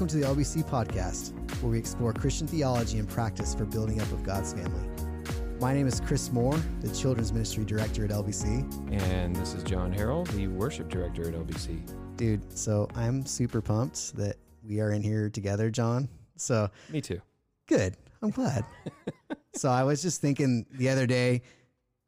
Welcome to the LBC podcast, where we explore Christian theology and practice for building up of God's family. My name is Chris Moore, the Children's Ministry Director at LBC. And this is John Harrell, the Worship Director at LBC. Dude, so I'm super pumped that we are in here together, John. So, me too. Good. I'm glad. so, I was just thinking the other day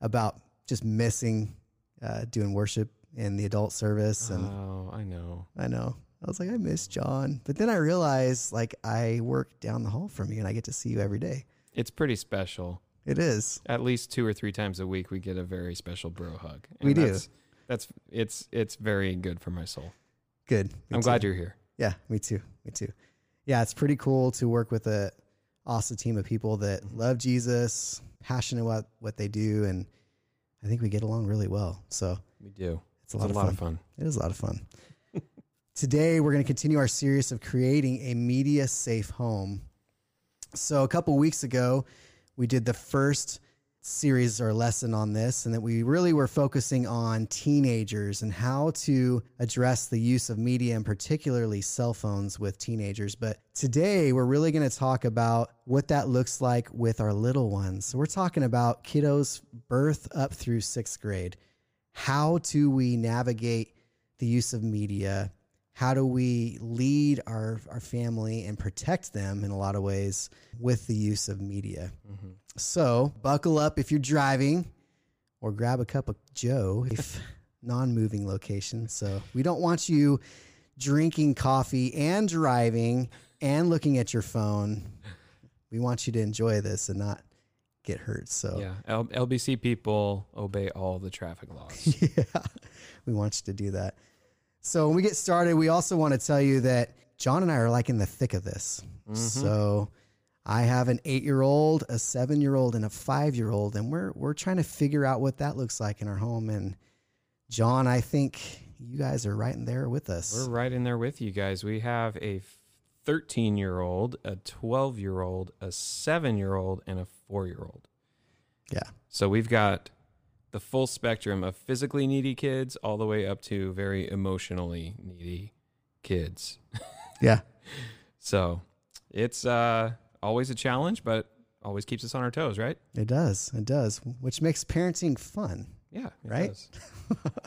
about just missing uh, doing worship in the adult service. And oh, I know. I know. I was like, I miss John. But then I realized, like, I work down the hall from you and I get to see you every day. It's pretty special. It is. At least two or three times a week, we get a very special bro hug. And we do. That's, that's it's it's very good for my soul. Good. Me I'm too. glad you're here. Yeah, me too. Me too. Yeah, it's pretty cool to work with a awesome team of people that mm-hmm. love Jesus, passionate about what they do, and I think we get along really well. So we do. It's a lot, it's a lot of fun. It is a lot of fun. Today, we're going to continue our series of creating a media safe home. So, a couple weeks ago, we did the first series or lesson on this, and that we really were focusing on teenagers and how to address the use of media and particularly cell phones with teenagers. But today, we're really going to talk about what that looks like with our little ones. So, we're talking about kiddos birth up through sixth grade. How do we navigate the use of media? How do we lead our, our family and protect them in a lot of ways with the use of media? Mm-hmm. So, buckle up if you're driving or grab a cup of Joe if non moving location. So, we don't want you drinking coffee and driving and looking at your phone. We want you to enjoy this and not get hurt. So, yeah, L- LBC people obey all the traffic laws. yeah, we want you to do that. So when we get started, we also want to tell you that John and I are like in the thick of this. Mm-hmm. So I have an eight year old, a seven year old, and a five year old, and we're we're trying to figure out what that looks like in our home. And John, I think you guys are right in there with us. We're right in there with you guys. We have a 13 year old, a 12 year old, a seven year old, and a four year old. Yeah. So we've got the full spectrum of physically needy kids all the way up to very emotionally needy kids. yeah. So it's uh, always a challenge, but always keeps us on our toes, right? It does. It does, which makes parenting fun. Yeah. Right.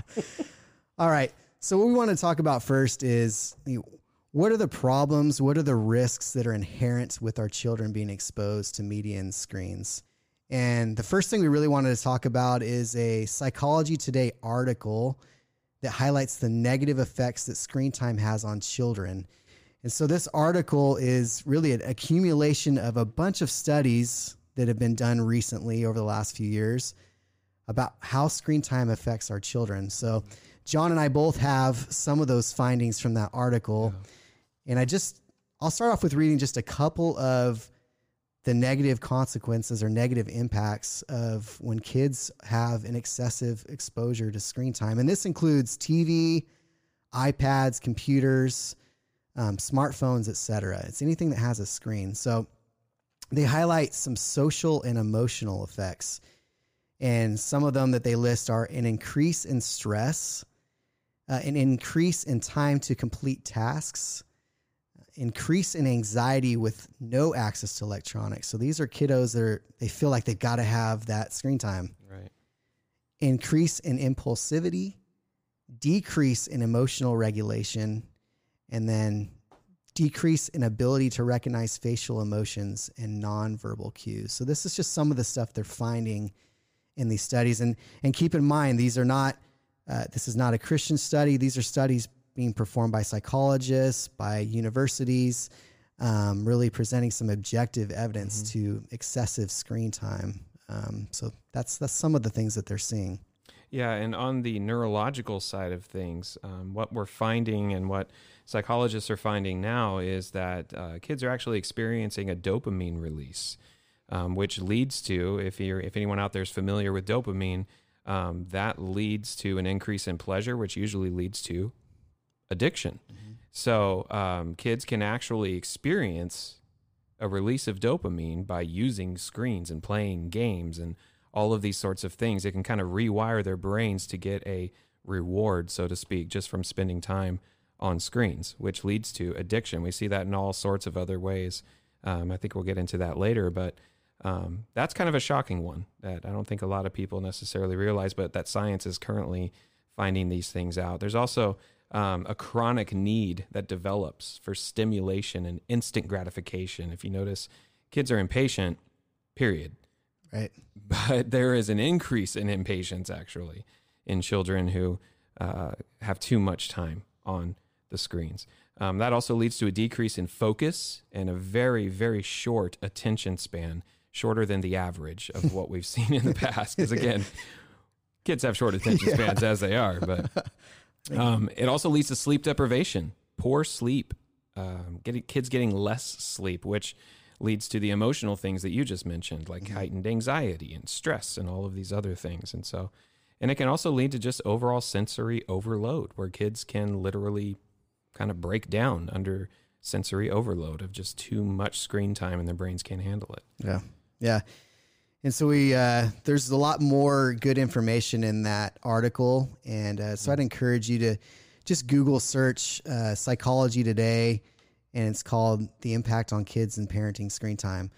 all right. So, what we want to talk about first is you know, what are the problems? What are the risks that are inherent with our children being exposed to media and screens? And the first thing we really wanted to talk about is a Psychology Today article that highlights the negative effects that screen time has on children. And so this article is really an accumulation of a bunch of studies that have been done recently over the last few years about how screen time affects our children. So John and I both have some of those findings from that article. Yeah. And I just I'll start off with reading just a couple of the negative consequences or negative impacts of when kids have an excessive exposure to screen time. And this includes TV, iPads, computers, um, smartphones, etc. It's anything that has a screen. So they highlight some social and emotional effects. And some of them that they list are an increase in stress, uh, an increase in time to complete tasks, increase in anxiety with no access to electronics. So these are kiddos that are, they feel like they've got to have that screen time. Right. Increase in impulsivity, decrease in emotional regulation, and then decrease in ability to recognize facial emotions and nonverbal cues. So this is just some of the stuff they're finding in these studies. And and keep in mind these are not uh, this is not a Christian study. These are studies being performed by psychologists, by universities, um, really presenting some objective evidence mm-hmm. to excessive screen time. Um, so that's that's some of the things that they're seeing. Yeah, and on the neurological side of things, um, what we're finding and what psychologists are finding now is that uh, kids are actually experiencing a dopamine release, um, which leads to if you're if anyone out there is familiar with dopamine, um, that leads to an increase in pleasure, which usually leads to addiction. Mm-hmm. So um, kids can actually experience a release of dopamine by using screens and playing games and all of these sorts of things. It can kind of rewire their brains to get a reward, so to speak, just from spending time on screens, which leads to addiction. We see that in all sorts of other ways. Um, I think we'll get into that later, but um, that's kind of a shocking one that I don't think a lot of people necessarily realize, but that science is currently finding these things out. There's also um, a chronic need that develops for stimulation and instant gratification. If you notice, kids are impatient, period. Right. But there is an increase in impatience actually in children who uh, have too much time on the screens. Um, that also leads to a decrease in focus and a very, very short attention span, shorter than the average of what we've seen in the past. Because again, kids have short attention spans as they are, but um, it also leads to sleep deprivation, poor sleep, um, getting kids getting less sleep, which leads to the emotional things that you just mentioned, like heightened anxiety and stress and all of these other things. And so, and it can also lead to just overall sensory overload, where kids can literally kind of break down under sensory overload of just too much screen time and their brains can't handle it. Yeah. Yeah. And so we, uh, there's a lot more good information in that article. And uh, so I'd encourage you to just Google search uh, psychology today. And it's called The Impact on Kids and Parenting Screen Time.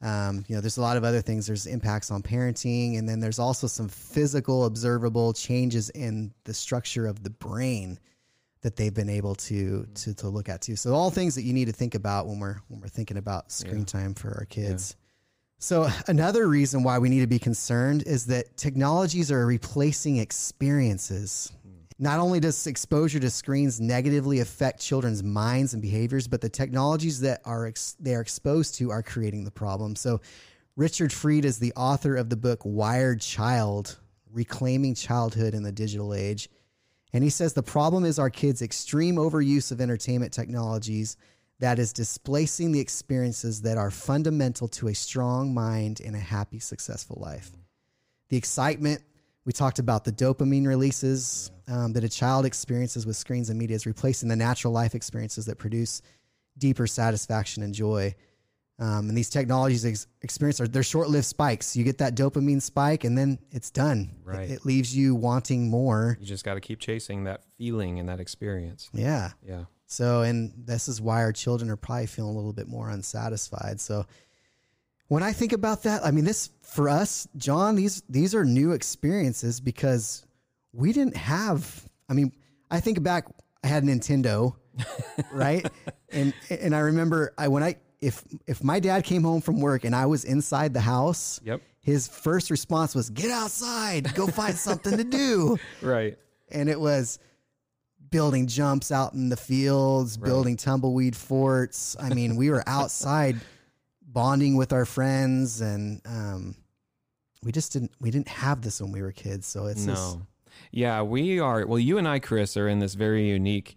Um, you know, there's a lot of other things. There's impacts on parenting, and then there's also some physical, observable changes in the structure of the brain that they've been able to to to look at too. So all things that you need to think about when we're when we're thinking about screen Yeah. time for our kids. So another reason why we need to be concerned is that technologies are replacing experiences. Hmm. Not only does exposure to screens negatively affect children's minds and behaviors, but the technologies that are ex- they are exposed to are creating the problem. So Richard Freed is the author of the book Wired Child: Reclaiming Childhood in the Digital Age. And he says the problem is our kids' extreme overuse of entertainment technologies that is displacing the experiences that are fundamental to a strong mind and a happy, successful life. The excitement, we talked about the dopamine releases um, that a child experiences with screens and media is replacing the natural life experiences that produce deeper satisfaction and joy. Um, and these technologies ex- experience are they're short-lived spikes. You get that dopamine spike, and then it's done. It- it leaves you wanting more. You just got to keep chasing that feeling and that experience. Yeah. Yeah. So, and this is why our children are probably feeling a little bit more unsatisfied. So, when I think about that, I mean, this for us, John, these these are new experiences because we didn't have. I mean, I think back, I had Nintendo, right? And and I remember I when I if if my dad came home from work and I was inside the house, Yep. his first response was, "Get outside, go find something to do." Right. and it was building jumps out in the fields, Right. building tumbleweed forts. I mean, we were outside bonding with our friends, and um, we just didn't we didn't have this when we were kids. So it's no. just, Yeah, we are. Well, you and I, Chris, are in this very unique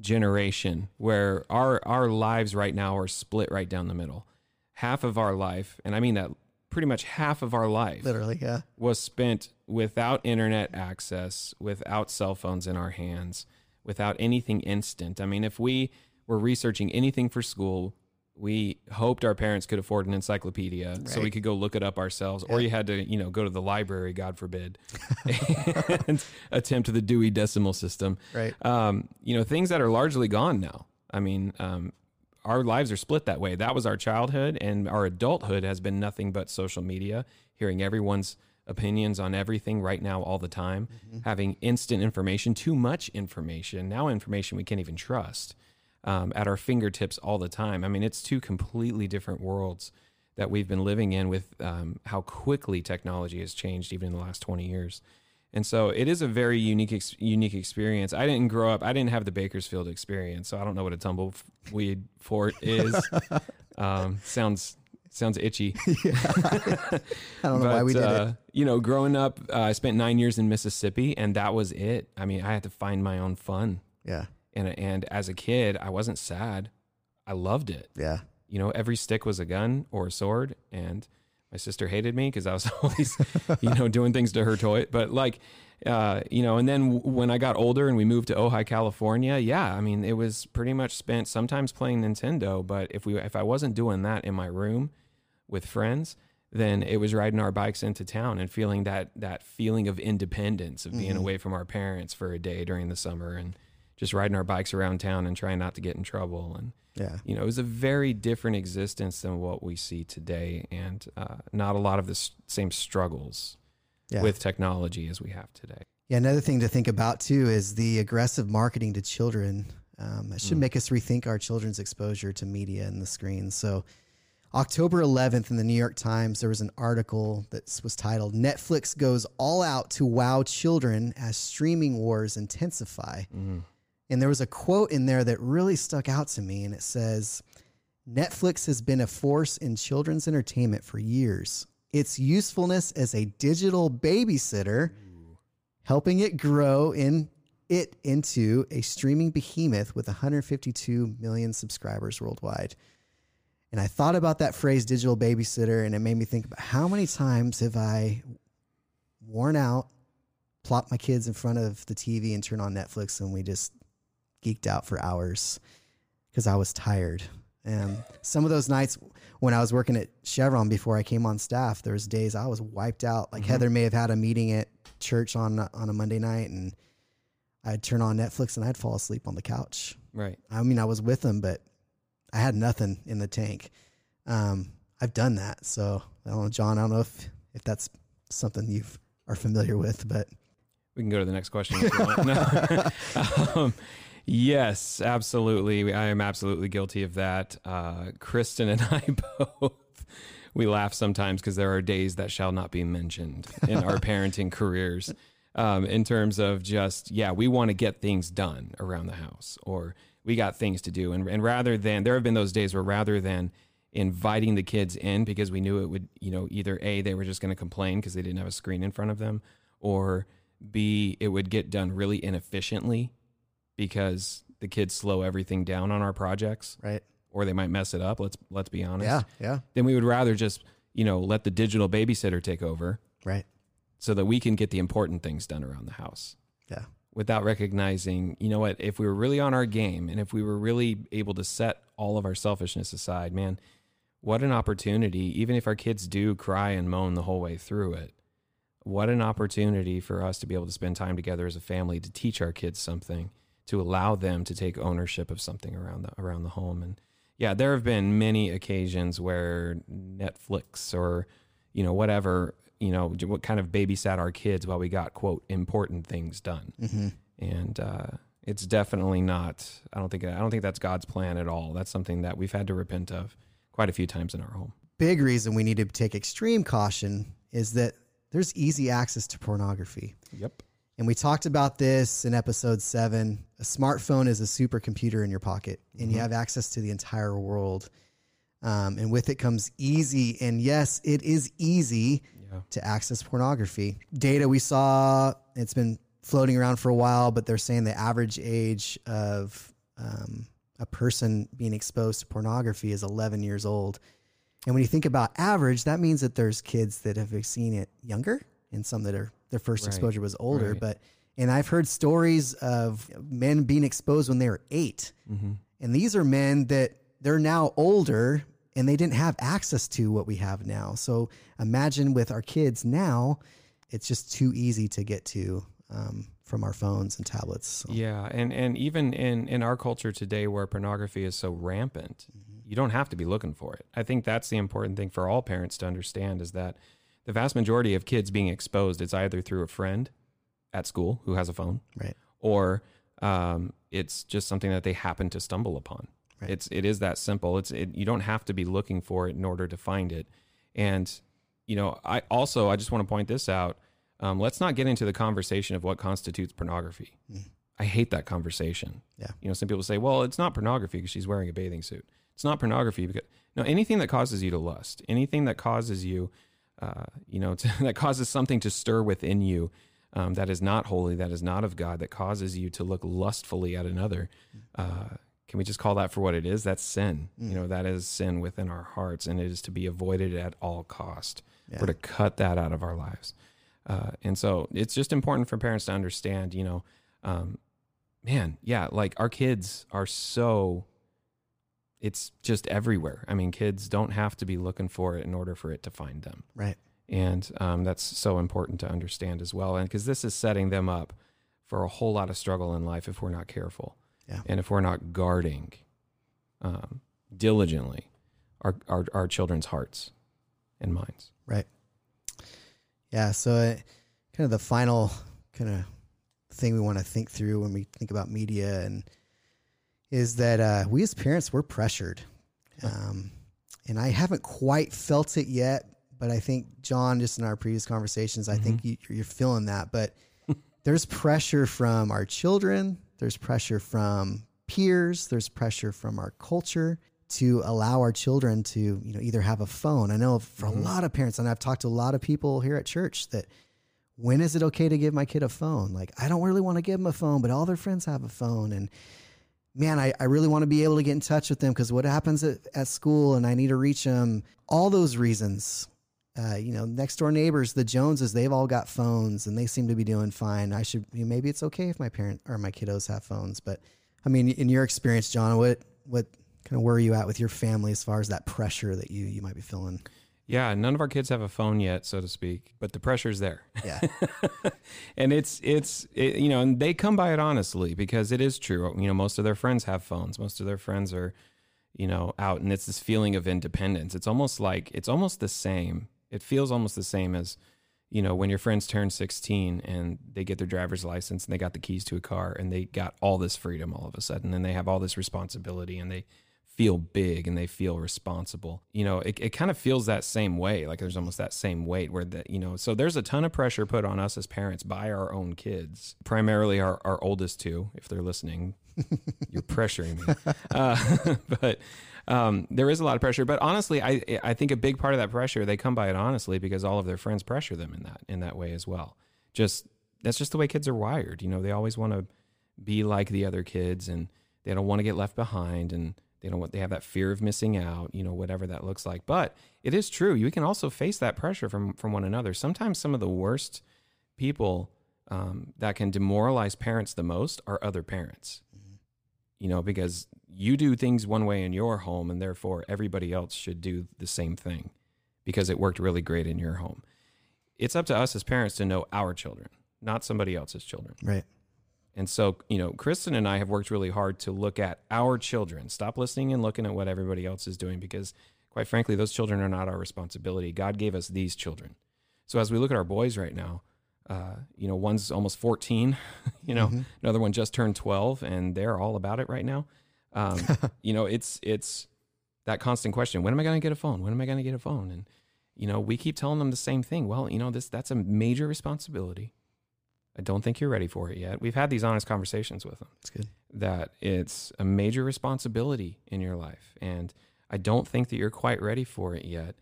generation where our our lives right now are split right down the middle. Half of our life, and I mean that pretty much half of our life literally yeah was spent without internet access, without cell phones in our hands, without anything instant. I mean, if we were researching anything for school, we hoped our parents could afford an encyclopedia so we could go look it up ourselves, or you had to, you know, go to the library, God forbid, and attempt the Dewey Decimal System. right Um, you know, things that are largely gone now. I mean, um, our lives are split that way. That was our childhood, and our adulthood has been nothing but social media, hearing everyone's opinions on everything right now, all the time, having instant information, too much information, now information we can't even trust um, at our fingertips all the time. I mean, it's two completely different worlds that we've been living in with um, how quickly technology has changed even in the last 20 years. And so it is a very unique ex- unique experience. I didn't grow up. I didn't have the Bakersfield experience, so I don't know what a tumbleweed fort is. um, sounds sounds itchy. yeah. I don't know why we did uh, it. You know, growing up, uh, I spent nine years in Mississippi, and that was it. I mean, I had to find my own fun. Yeah, And and as a kid, I wasn't sad. I loved it. yeah, You know, every stick was a gun or a sword, and my sister hated me because I was always, you know, doing things to her toy. But like, uh, you know, and then w- when I got older and we moved to Ojai, California, yeah, I mean, it was pretty much spent sometimes playing Nintendo. But if we if I wasn't doing that in my room with friends, then it was riding our bikes into town and feeling that that feeling of independence of being Mhm. away from our parents for a day during the summer and just riding our bikes around town and trying not to get in trouble. And Yeah. you know, it was a very different existence than what we see today, and uh, not a lot of the s- same struggles Yeah. with technology as we have today. Yeah, another thing to think about too is the aggressive marketing to children. Um, it should Mm. make us rethink our children's exposure to media and the screen. So, October 11th in the New York Times, there was an article that was titled Netflix Goes All Out to Wow Children as Streaming Wars Intensify. Mhm. And there was a quote in there that really stuck out to me, and it says Netflix has been a force in children's entertainment for years. Its usefulness as a digital babysitter, helping it grow in it into a streaming behemoth with 152 million subscribers worldwide. And I thought about that phrase digital babysitter, and it made me think about how many times have I worn out, plopped my kids in front of the TV and turned on Netflix, and we just geeked out for hours because I was tired. And some of those nights when I was working at Chevron before I came on staff, there was days I was wiped out. Like Mhm. Heather may have had a meeting at church on on a Monday night, and I'd turn on Netflix and I'd fall asleep on the couch. Right. I mean, I was with them, but I had nothing in the tank. Um, I've done that, so I don't know, John. I don't know if if that's something you are familiar with, but We can go to the next question if you want. Um, yes, absolutely. I am absolutely guilty of that. Uh, Kristen and I both. We laugh sometimes because there are days that shall not be mentioned in our parenting careers. Um, in terms of just, yeah, we want to get things done around the house, or we got things to do. And, and rather than, there have been those days where rather than inviting the kids in because we knew it would, you know, either A, they were just going to complain because they didn't have a screen in front of them, or B, it would get done really inefficiently because the kids slow everything down on our projects right? or they might mess it up. Let's let's be honest. Yeah, yeah, Then we would rather just, you know, let the digital babysitter take over right. so that we can get the important things done around the house Yeah, without recognizing, you know what, if we were really on our game and if we were really able to set all of our selfishness aside, man, what an opportunity, even if our kids do cry and moan the whole way through it, what an opportunity for us to be able to spend time together as a family to teach our kids something, to allow them to take ownership of something around the around the home. And yeah, there have been many occasions where Netflix or, you know, whatever, you know, what kind of babysat our kids while we got quote important things done hmm and uh, it's definitely not. I don't think I don't think that's God's plan at all. That's something that we've had to repent of quite a few times in our home. big reason we need to take extreme caution is that there's easy access to pornography. Yep. And we talked about this in episode seven. A smartphone is a supercomputer in your pocket, and you Mhm. have access to the entire world. Um, and with it comes easy, and yes, it is easy Yeah. to access pornography. Data we saw, it's been floating around for a while, but they're saying the average age of um, a person being exposed to pornography is 11 years old. And when you think about average, that means that there's kids that have seen it younger and some that are their first Right. exposure was older. Right. But and I've heard stories of men being exposed when they were eight. Mm-hmm. And these are men that they're now older and they didn't have access to what we have now. So imagine with our kids now, it's just too easy to get to um, from our phones and tablets. So, Yeah, and and even in in our culture today, where pornography is so rampant, you don't have to be looking for it. I think that's the important thing for all parents to understand is that the vast majority of kids being exposed is either through a friend at school who has a phone, Right. or um, it's just something that they happen to stumble upon. Right. It's it is that simple. It's it, you don't have to be looking for it in order to find it. And you know, I also I just want to point this out. Um, let's not get into the conversation of what constitutes pornography. Mm. I hate that conversation. Yeah. You know, some people say, "Well, it's not pornography because she's wearing a bathing suit." It's not pornography because no anything that causes you to lust, anything that causes you, uh, you know, to, that causes something to stir within you um, that is not holy, that is not of God, that causes you to look lustfully at another. Uh, can we just call that for what it is? That's sin. Mm. You know, that is sin within our hearts, and it is to be avoided at all cost. Yeah. We're to cut that out of our lives. Uh, and so it's just important for parents to understand, you know, um, man, yeah, like our kids are so, it's just everywhere. I mean, kids don't have to be looking for it in order for it to find them. Right. And um, that's so important to understand as well. And because this is setting them up for a whole lot of struggle in life if we're not careful. Yeah. And if we're not guarding um, diligently our, our, our children's hearts and minds. Right. Yeah. So, uh, kind of the final kind of thing we want to think through when we think about media and is that uh, we as parents we're pressured, um, and I haven't quite felt it yet, but I think John, just in our previous conversations, I think you, you're feeling that. But there's pressure from our children. There's pressure from peers. There's pressure from our culture to allow our children to you know either have a phone. I know for a mm-hmm. lot of parents, and I've talked to a lot of people here at church that when is it okay to give my kid a phone? Like I don't really want to give them a phone, but all their friends have a phone, and man, I, I really want to be able to get in touch with them because what happens at, at school and I need to reach them. All those reasons. Uh, you know, next door neighbors, the Joneses, they've all got phones and they seem to be doing fine. I should you know, maybe it's okay if my parent or my kiddos have phones, but I mean, in your experience, John, what what kind of where are you at with your family as far as that pressure that you you might be feeling? Yeah, none of our kids have a phone yet, so to speak, but the pressure's there. Yeah, and it's it's it, you know, and they come by it honestly because it is true. You know, most of their friends have phones. Most of their friends are, you know, out, and it's this feeling of independence. It's almost like it's almost the same. It feels almost the same as, you know, when your friends turn 16 and they get their driver's license and they got the keys to a car and they got all this freedom all of a sudden and they have all this responsibility and they feel big and they feel responsible. You know, it, it kind of feels that same way. Like there's almost that same weight where that, you know, so there's a ton of pressure put on us as parents by our own kids, primarily our, our oldest two, if they're listening, you're pressuring me. Uh, but um, there is a lot of pressure, but honestly, I, I think a big part of that pressure, they come by it honestly because all of their friends pressure them in that, in that way as well. Just, that's just the way kids are wired. You know, they always want to be like the other kids and they don't want to get left behind and they don't want they have that fear of missing out you know whatever that looks like but it is true you can also face that pressure from from one another sometimes some of the worst people um, that can demoralize parents the most are other parents you know because you do things one way in your home and therefore everybody else should do the same thing because it worked really great in your home it's up to us as parents to know our children not somebody else's children right. and so, you know, Kristen and I have worked really hard to look at our children. Stop listening and looking at what everybody else is doing because, quite frankly, those children are not our responsibility. God gave us these children. So, as we look at our boys right now, uh, you know, one's almost 14, you know, another one just turned 12, and they're all about it right now. Um, you know, it's it's that constant question: When am I going to get a phone? When am I going to get a phone? And you know, we keep telling them the same thing. Well, you know, this that's a major responsibility. I don't think you're ready for it yet. We've had these honest conversations with them That's good. that it's a major responsibility in your life. And I don't think that you're quite ready for it yet.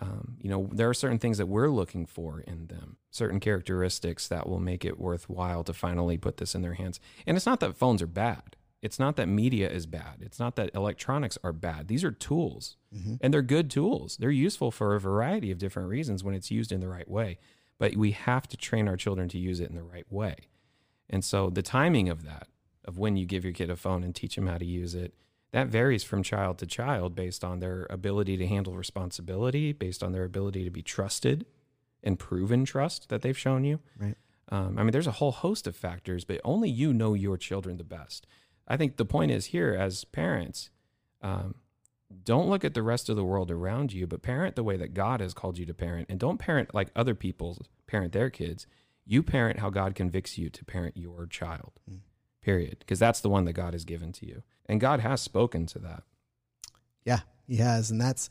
Um, you know, there are certain things that we're looking for in them, certain characteristics that will make it worthwhile to finally put this in their hands. And it's not that phones are bad. It's not that media is bad. It's not that electronics are bad. These are tools and they're good tools. They're useful for a variety of different reasons when it's used in the right way. But we have to train our children to use it in the right way. And so the timing of that, of when you give your kid a phone and teach them how to use it, that varies from child to child based on their ability to handle responsibility, based on their ability to be trusted and proven trust that they've shown you. Right. Um, I mean, there's a whole host of factors, but only you know your children the best. I think the point is here as parents, um, don't look at the rest of the world around you, but parent the way that God has called you to parent. And don't parent like other people parent their kids. You parent how God convicts you to parent your child, period. Because that's the one that God has given to you. And God has spoken to that. Yeah, he has, and that's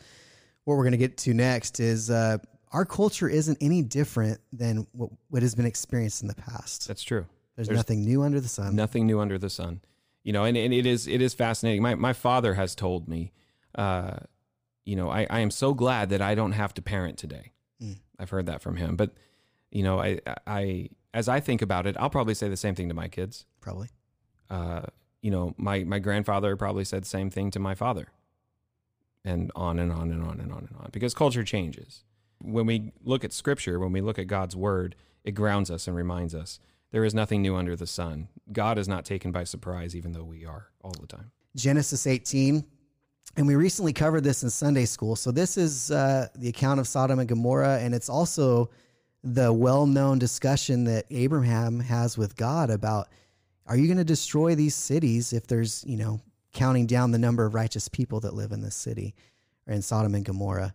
what we're going to get to next. Is uh, our culture isn't any different than what, what has been experienced in the past. That's true. There's, there's nothing new under the sun. Nothing new under the sun. You know, and, and it is it is fascinating. My my father has told me, uh, you know, I, I am so glad that I don't have to parent today. Mm. I've heard that from him. But, you know, I I as I think about it, I'll probably say the same thing to my kids. Probably. Uh, you know, my my grandfather probably said the same thing to my father. And on and on and on and on and on. Because culture changes. When we look at scripture, when we look at God's word, it grounds us and reminds us there is nothing new under the sun. God is not taken by surprise, even though we are all the time. Genesis 18. And we recently covered this in Sunday school. So this is uh, the account of Sodom and Gomorrah, and it's also the well-known discussion that Abraham has with God about are you going to destroy these cities if there's, you know, counting down the number of righteous people that live in this city or in Sodom and Gomorrah.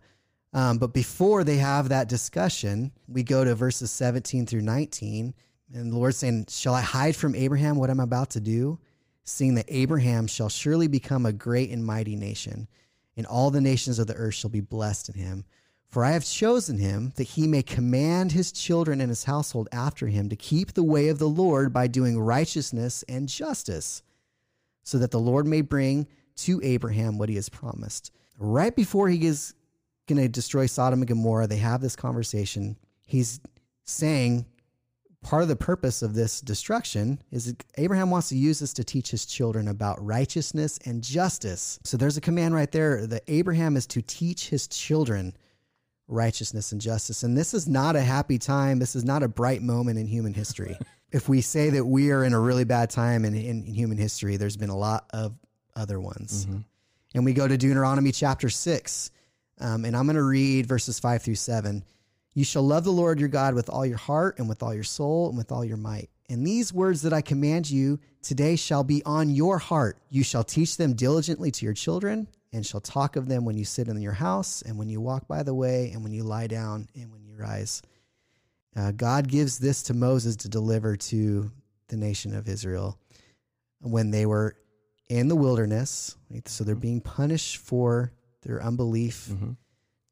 Um, but before they have that discussion, we go to verses 17 through 19. And the Lord saying, Shall I hide from Abraham what I'm about to do? Seeing that Abraham shall surely become a great and mighty nation, and all the nations of the earth shall be blessed in him. For I have chosen him that he may command his children and his household after him to keep the way of the Lord by doing righteousness and justice, so that the Lord may bring to Abraham what he has promised. Right before he is going to destroy Sodom and Gomorrah, they have this conversation. He's saying part of the purpose of this destruction is Abraham wants to use this to teach his children about righteousness and justice. So there's a command right there that Abraham is to teach his children righteousness and justice. And this is not a happy time. This is not a bright moment in human history. if we say that we are in a really bad time in, in, in human history, there's been a lot of other ones. Mm-hmm. And we go to Deuteronomy chapter 6. Um, and I'm going to read verses 5 through 7. You shall love the Lord your God with all your heart and with all your soul and with all your might. And these words that I command you today shall be on your heart. You shall teach them diligently to your children and shall talk of them when you sit in your house, and when you walk by the way, and when you lie down, and when you rise. Uh, God gives this to Moses to deliver to the nation of Israel when they were in the wilderness. Right? So they're mm-hmm. being punished for their unbelief mm-hmm.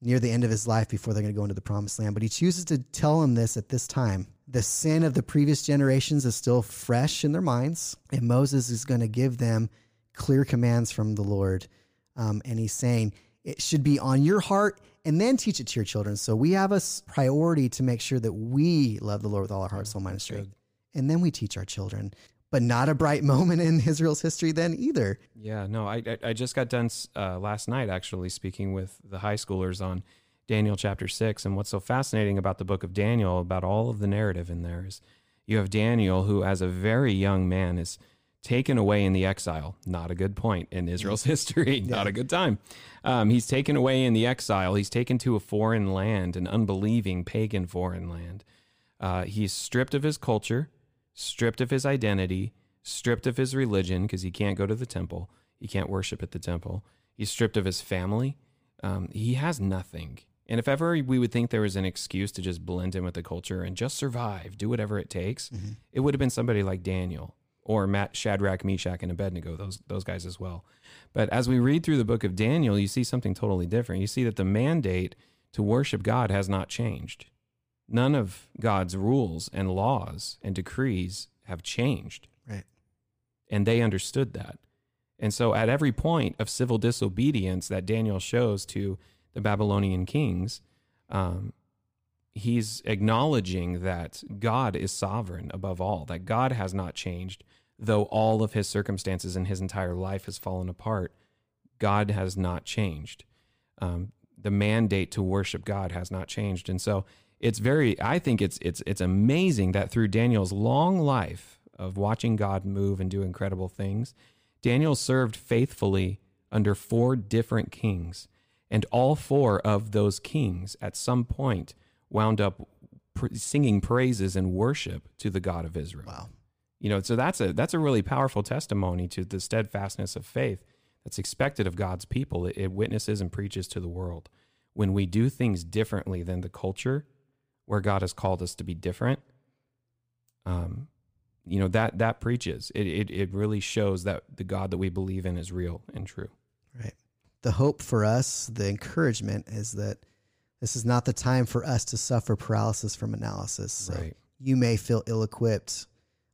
Near the end of his life before they're going to go into the promised land. But he chooses to tell them this at this time. The sin of the previous generations is still fresh in their minds, and Moses is going to give them clear commands from the Lord um, and he's saying it should be on your heart and then teach it to your children. So we have a priority to make sure that we love the Lord with all our heart, soul, mind, and strength. And then we teach our children. But not a bright moment in Israel's history then either. Yeah, no, I I just got done uh, last night actually speaking with the high schoolers on Daniel chapter six, and what's so fascinating about the book of Daniel, about all of the narrative in there, is you have Daniel who, as a very young man, is taken away in the exile. Not a good point in Israel's history. Yeah. Not a good time. Um, he's taken away in the exile. He's taken to a foreign land, an unbelieving pagan foreign land. Uh, he's stripped of his culture, stripped of his identity, stripped of his religion because he can't go to the temple. He can't worship at the temple. He's stripped of his family. Um, he has nothing. And if ever we would think there was an excuse to just blend in with the culture and just survive, do whatever it takes, mm-hmm. it would have been somebody like Daniel or Matt, Shadrach, Meshach, and Abednego, those those guys as well. But as we read through the book of Daniel, you see something totally different. You see that the mandate to worship God has not changed. None of God's rules and laws and decrees have changed. Right. And they understood that. And so at every point of civil disobedience that Daniel shows to the Babylonian kings, um, he's acknowledging that God is sovereign above all, that God has not changed, though all of his circumstances in his entire life has fallen apart. God has not changed. Um, the mandate to worship God has not changed, and so it's very. I think it's it's it's amazing that through Daniel's long life of watching God move and do incredible things, Daniel served faithfully under four different kings, and all four of those kings at some point wound up pr- singing praises and worship to the God of Israel. Wow. You know, so that's a that's a really powerful testimony to the steadfastness of faith that's expected of God's people. It, it witnesses and preaches to the world. When we do things differently than the culture where God has called us to be different, um, you know that that preaches. It, it it really shows that the God that we believe in is real and true. Right. The hope for us, the encouragement is that this is not the time for us to suffer paralysis from analysis. So right. you may feel ill equipped.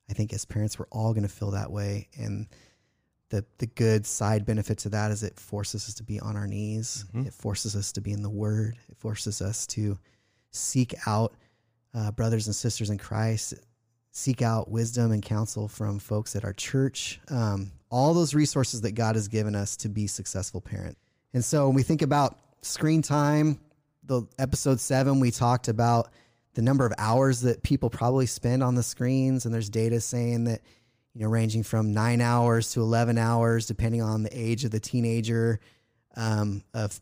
I think as parents, we're all going to feel that way. And the, the good side benefit to that is it forces us to be on our knees. Mm-hmm. It forces us to be in the Word. It forces us to seek out uh, brothers and sisters in Christ, seek out wisdom and counsel from folks at our church. Um, all those resources that God has given us to be successful parent. And so when we think about screen time, the episode seven, we talked about the number of hours that people probably spend on the screens, and there's data saying that you know ranging from nine hours to eleven hours, depending on the age of the teenager, um, of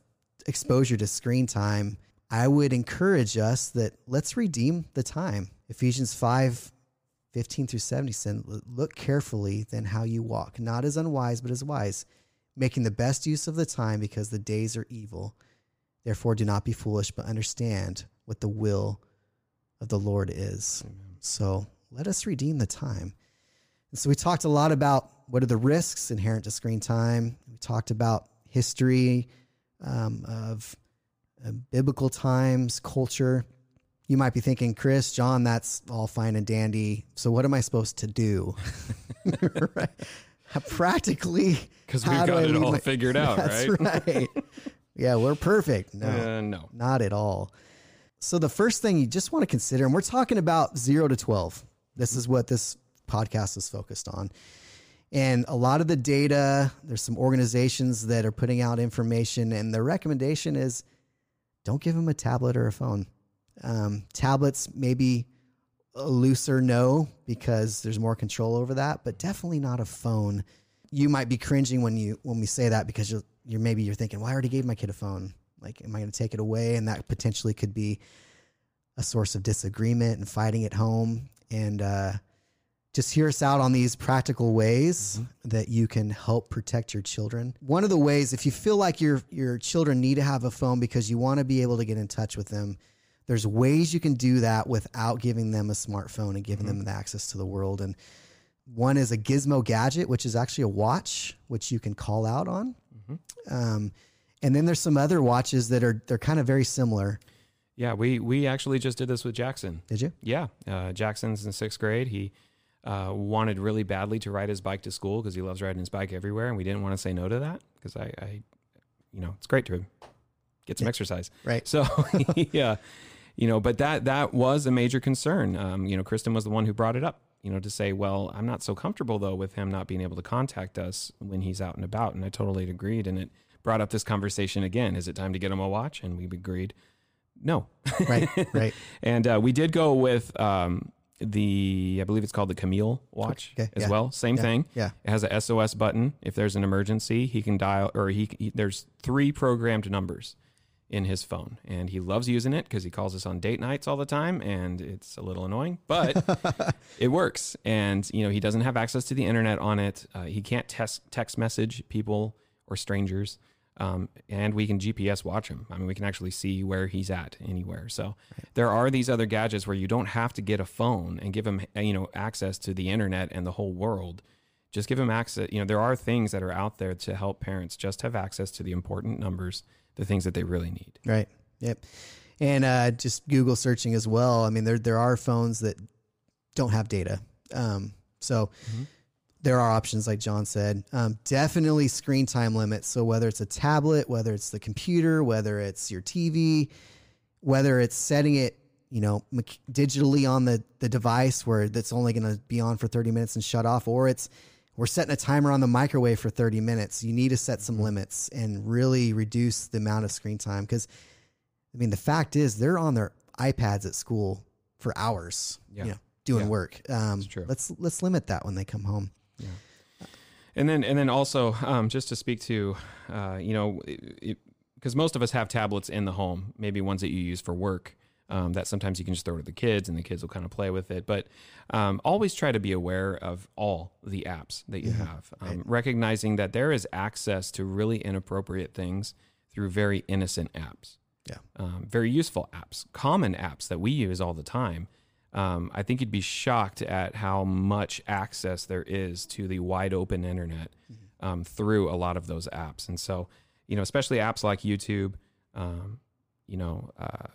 exposure to screen time. I would encourage us that let's redeem the time. Ephesians 5 15 through 70 said, Look carefully then how you walk, not as unwise, but as wise, making the best use of the time because the days are evil. Therefore, do not be foolish, but understand what the will of the Lord is. Amen. So let us redeem the time. And so we talked a lot about what are the risks inherent to screen time. We talked about history um, of biblical times, culture you might be thinking, Chris, John, that's all fine and dandy. So what am I supposed to do? right? Practically, because we've got it all my, figured out, that's right? right. yeah, we're perfect. No, uh, no, not at all. So the first thing you just want to consider, and we're talking about zero to twelve. This is what this podcast is focused on. And a lot of the data, there's some organizations that are putting out information, and the recommendation is don't give them a tablet or a phone. Um, tablets, maybe a looser no, because there's more control over that, but definitely not a phone. You might be cringing when you when we say that because you're, you're maybe you're thinking, well, I already gave my kid a phone. Like, am I going to take it away? And that potentially could be a source of disagreement and fighting at home. And uh, just hear us out on these practical ways mm-hmm. that you can help protect your children. One of the ways, if you feel like your your children need to have a phone because you want to be able to get in touch with them, there's ways you can do that without giving them a smartphone and giving mm-hmm. them the access to the world. And one is a GizmoGadget, which is actually a watch which you can call out on. Mm-hmm. Um, and then there's some other watches that are they're kind of very similar. Yeah, we we actually just did this with Jackson. Did you? Yeah, uh, Jackson's in sixth grade. He uh, wanted really badly to ride his bike to school because he loves riding his bike everywhere, and we didn't want to say no to that because I, I, you know, it's great to get some exercise. Right. So yeah, you know, but that that was a major concern. Um, you know, Kristen was the one who brought it up. You know, to say, well, I'm not so comfortable though with him not being able to contact us when he's out and about, and I totally agreed. And it brought up this conversation again. Is it time to get him a watch? And we agreed, no. Right. Right. and uh, we did go with. Um, the I believe it's called the Camille watch okay, as yeah. well. Same yeah, thing. Yeah. It has a SOS button. If there's an emergency, he can dial or he, he there's three programmed numbers in his phone and he loves using it because he calls us on date nights all the time and it's a little annoying but it works and you know he doesn't have access to the internet on it uh, he can't text text message people or strangers um, and we can gps watch him i mean we can actually see where he's at anywhere so right. there are these other gadgets where you don't have to get a phone and give him you know access to the internet and the whole world just give him access you know there are things that are out there to help parents just have access to the important numbers the things that they really need. Right. Yep. And uh, just Google searching as well. I mean, there there are phones that don't have data. Um, so mm-hmm. There are options, like John said. Um, definitely screen time limits. So whether it's a tablet, whether it's the computer, whether it's your TV, whether it's setting it, you know, digitally on the the device where that's only going to be on for 30 minutes and shut off, or it's we're setting a timer on the microwave for 30 minutes. You need to set some mm-hmm. limits and really reduce the amount of screen time because I mean the fact is they're on their iPads at school for hours, yeah. you know, doing yeah. um, That's true. Let's let's limit that when they come home. Yeah. And then and then also um, just to speak to uh, you know because most of us have tablets in the home, maybe ones that you use for work um, that sometimes you can just throw to the kids and the kids will kind of play with it. But um, always try to be aware of all the apps that you mm-hmm. have, um, right. recognizing that there is access to really inappropriate things through very innocent apps. Yeah. Um, very useful apps, common apps that we use all the time. Um, I think you'd be shocked at how much access there is to the wide open internet mm-hmm. um, through a lot of those apps. And so, you know, especially apps like YouTube, you know, uh,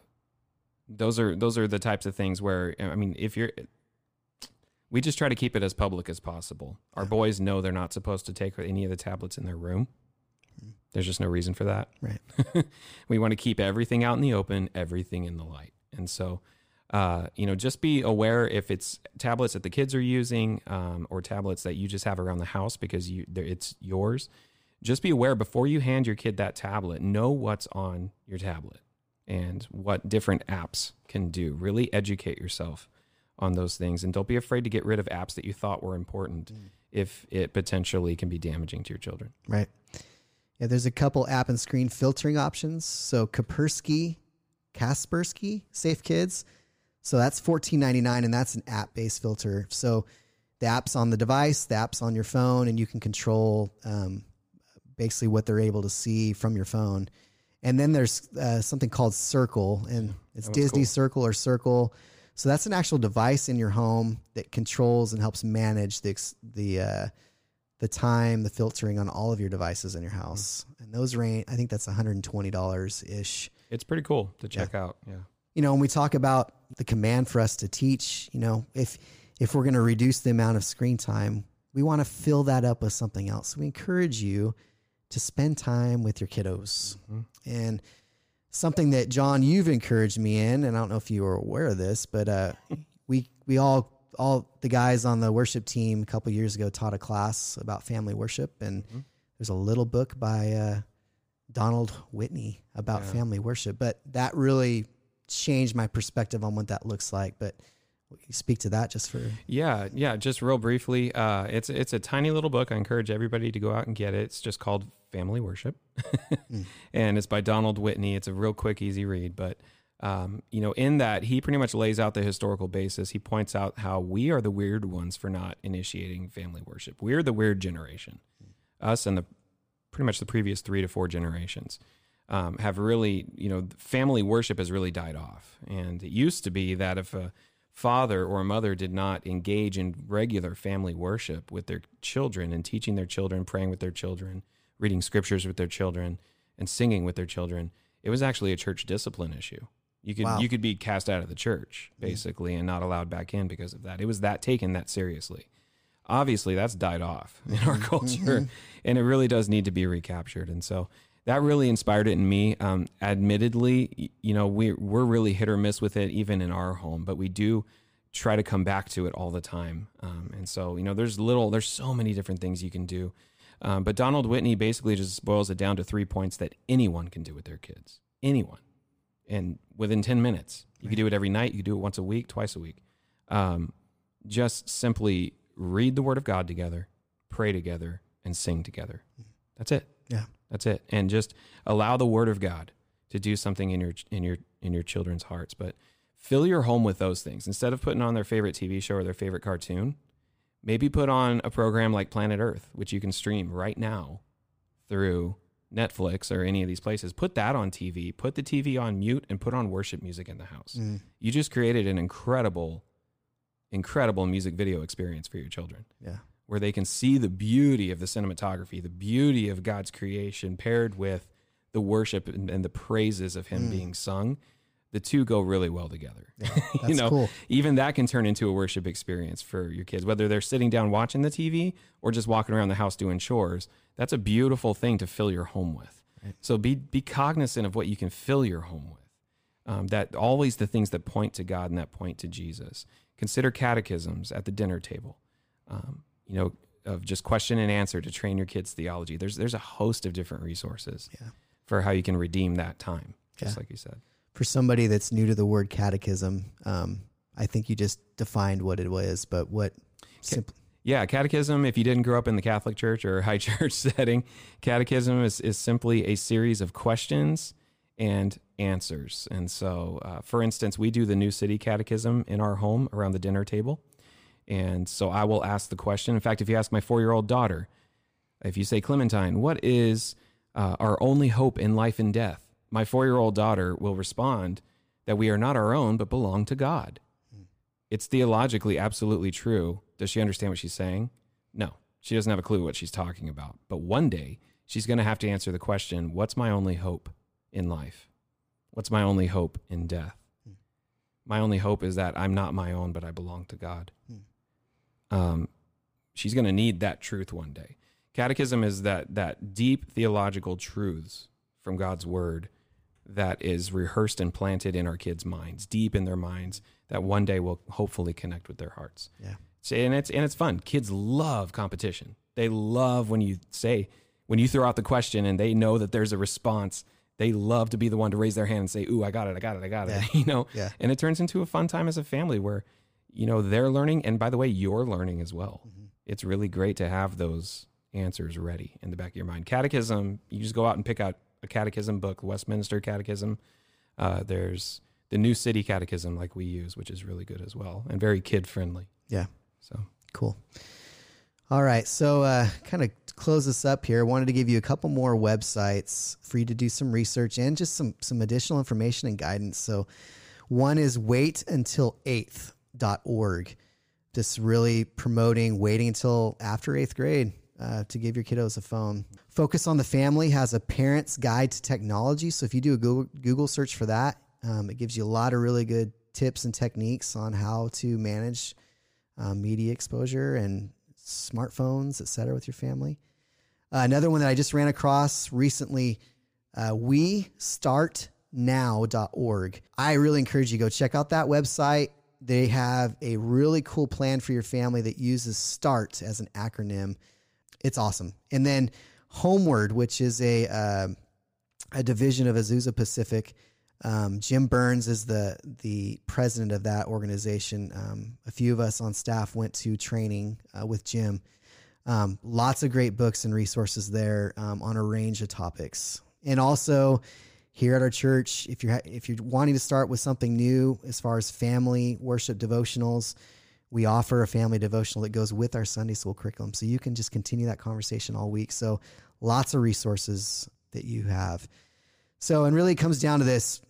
those are those are the types of things where I mean, if you're we just try to keep it as public as possible. Our boys know they're not supposed to take any of the tablets in their room. Hmm. There's just no reason for that. Right. we want to keep everything out in the open, everything in the light. And so, uh, you know, just be aware if it's tablets that the kids are using um, or tablets that you just have around the house because you it's yours. Just be aware before you hand your kid that tablet. Know what's on your tablet and what different apps can do. Really educate yourself on those things and don't be afraid to get rid of apps that you thought were important mm. if it potentially can be damaging to your children. Right. Yeah, there's a couple app and screen filtering options. So Kaspersky Kaspersky Safe Kids. So that's fourteen ninety nine, and that's an app based filter. So the app's on the device, the app's on your phone, and you can control um, basically what they're able to see from your phone. And then there's uh, something called Circle, and it's Disney cool. Circle or Circle. So that's an actual device in your home that controls and helps manage the the uh, the time, the filtering on all of your devices in your house. And those range, I think that's one hundred and twenty dollars ish. It's pretty cool to check out. Yeah. You know, when we talk about the command for us to teach, you know, if if we're going to reduce the amount of screen time, we want to fill that up with something else. So we encourage you to spend time with your kiddos. Mhm. And something that John, you've encouraged me in, and I don't know if you were aware of this, but uh, we we all all the guys on the worship team a couple years ago taught a class about family worship, and Mhm. there's a little book by uh, Donald Whitney about Yeah. family worship. But that really changed my perspective on what that looks like. But speak to that just for Yeah, yeah. Just real briefly, uh, it's it's a tiny little book. I encourage everybody to go out and get it. It's just called Family Worship, Mm. and it's by Donald Whitney. It's a real quick, easy read. But um, you know, in that, he pretty much lays out the historical basis. He points out how we are the weird ones for not initiating family worship. We're the weird generation. Us and the pretty much the previous three to four generations. Um, have really, you know, family worship has really died off. And it used to be that if a father or a mother did not engage in regular family worship with their children and teaching their children, praying with their children, reading scriptures with their children, and singing with their children, it was actually a church discipline issue. You could Wow. you could be cast out of the church basically and not allowed back in because of that. It was that taken that seriously. Obviously, that's died off in our culture, and it really does need to be recaptured. And so that really inspired it in me. Um, admittedly, you know, we we're really hit or miss with it even in our home, but we do try to come back to it all the time. Um, and so, you know, there's little, there's so many different things you can do. Um, but Donald Whitney basically just boils it down to three points that anyone can do with their kids. Anyone. And within 10 minutes, you can do it every night. You can do it once a week, twice a week. Um, just simply read the word of God together, pray together, and sing together. That's it. Yeah. That's it. And just allow the word of God to do something in your in your in your children's hearts. But fill your home with those things. Instead of putting on their favorite TV show or their favorite cartoon, maybe put on a program like Planet Earth, which you can stream right now through Netflix or any of these places. Put that on TV. Put the TV on mute and put on worship music in the house. Mm, You just created an incredible incredible music video experience for your children yeah. Where they can see the beauty of the cinematography, the beauty of God's creation paired with the worship and, and the praises of Him Mm. being sung. The two go really well together. Yeah, you know, cool. even that can turn into a worship experience for your kids, whether they're sitting down watching the TV or just walking around the house doing chores. That's a beautiful thing to fill your home with. Right. So be be cognizant of what you can fill your home with. Um, that always the things that point to God and that point to Jesus. Consider catechisms at the dinner table. Um, you know, of just question and answer to train your kids' theology. There's there's a host of different resources Yeah. for how you can redeem that time, just Yeah. like you said. For somebody that's new to the word catechism, um, I think you just defined what it was, but what simply Yeah, catechism, if you didn't grow up in the Catholic Church or high church setting, catechism is, is simply a series of questions and answers. And so, uh, for instance, we do the New City Catechism in our home around the dinner table. And so I will ask the question. In fact, if you ask my four year old daughter, if you say, Clementine, what is uh, our only hope in life and death? My four year old daughter will respond that we are not our own, but belong to God. It's theologically absolutely true. Does she understand what she's saying? No, she doesn't have a clue what she's talking about. But one day she's going to have to answer the question What's my only hope in life? What's my only hope in death? Hmm. My only hope is that I'm not my own, but I belong to God. Hmm. Um, she's going to need that truth one day. Catechism is that that deep theological truths from God's word that is rehearsed and planted in our kids' minds, deep in their minds, that one day will hopefully connect with their hearts. Yeah. So, and it's and it's fun. Kids love competition. They love when you say when you throw out the question and they know that there's a response. They love to be the one to raise their hand and say, "Ooh, I got it! I got it! I got it!" Yeah. You know. Yeah. And it turns into a fun time as a family where, you know, they're learning, and by the way, you're learning as well. Mhm. It's really great to have those answers ready in the back of your mind. Catechism, you just go out and pick out a catechism book, Westminster Catechism. Uh, there's the New City Catechism, like we use, which is really good as well and very kid friendly. Yeah. So Cool. All right. So, uh, kind of close this up here. I wanted to give you a couple more websites for you to do some research and just some, some additional information and guidance. So, one is waituntil8th.org. Just really promoting waiting until after eighth grade uh, to give your kiddos a phone. Focus on the Family has a parent's guide to technology. So, if you do a Google, Google search for that, um, it gives you a lot of really good tips and techniques on how to manage uh, media exposure and smartphones, et cetera, with your family. Uh, another one that I just ran across recently, uh, now.org. I really encourage you to go check out that website. They have a really cool plan for your family that uses START as an acronym. It's awesome. And then HomeWord, which is a uh, a division of Azusa Pacific. Um, Jim Burns is the the president of that organization. Um, a few of us on staff went to training uh, with Jim. Um, lots of great books and resources there um, on a range of topics. And also here at our church, if you're if you're wanting to start with something new as far as family worship devotionals, we offer a family devotional that goes with our Sunday school curriculum, so you can just continue that conversation all week. So lots of resources that you have. So, and really it comes down to this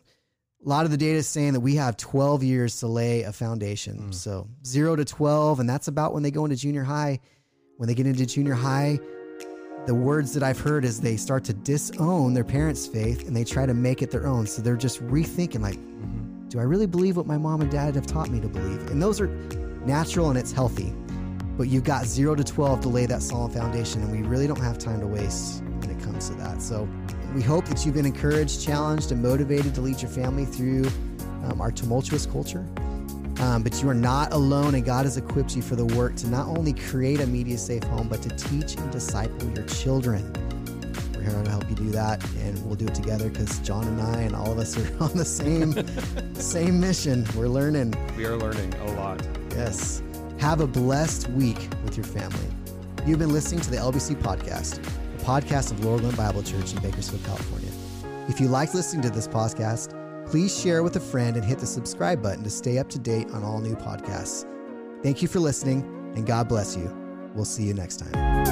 a lot of the data is saying that we have 12 years to lay a foundation. Mm. So zero to 12, and that's about when they go into junior high. When they get into junior high, the words that I've heard is they start to disown their parents' faith and they try to make it their own. So they're just rethinking, like, do I really believe what my mom and dad have taught me to believe? And those are natural and it's healthy. But you've got zero to 12 to lay that solid foundation, and we really don't have time to waste when it comes to that. So we hope that you've been encouraged, challenged, and motivated to lead your family through um, our tumultuous culture. Um, but you are not alone, and God has equipped you for the work to not only create a media safe home, but to teach and disciple your children. We're here to help you do that, and we'll do it together because John and I and all of us are on the same same mission. We're learning. We are learning a lot. Yes. Have a blessed week with your family. You've been listening to the LBC podcast the podcast of Glen Bible Church in Bakersfield, California. If you like listening to this podcast, please share with a friend and hit the subscribe button to stay up to date on all new podcasts. Thank you for listening, and God bless you. We'll see you next time.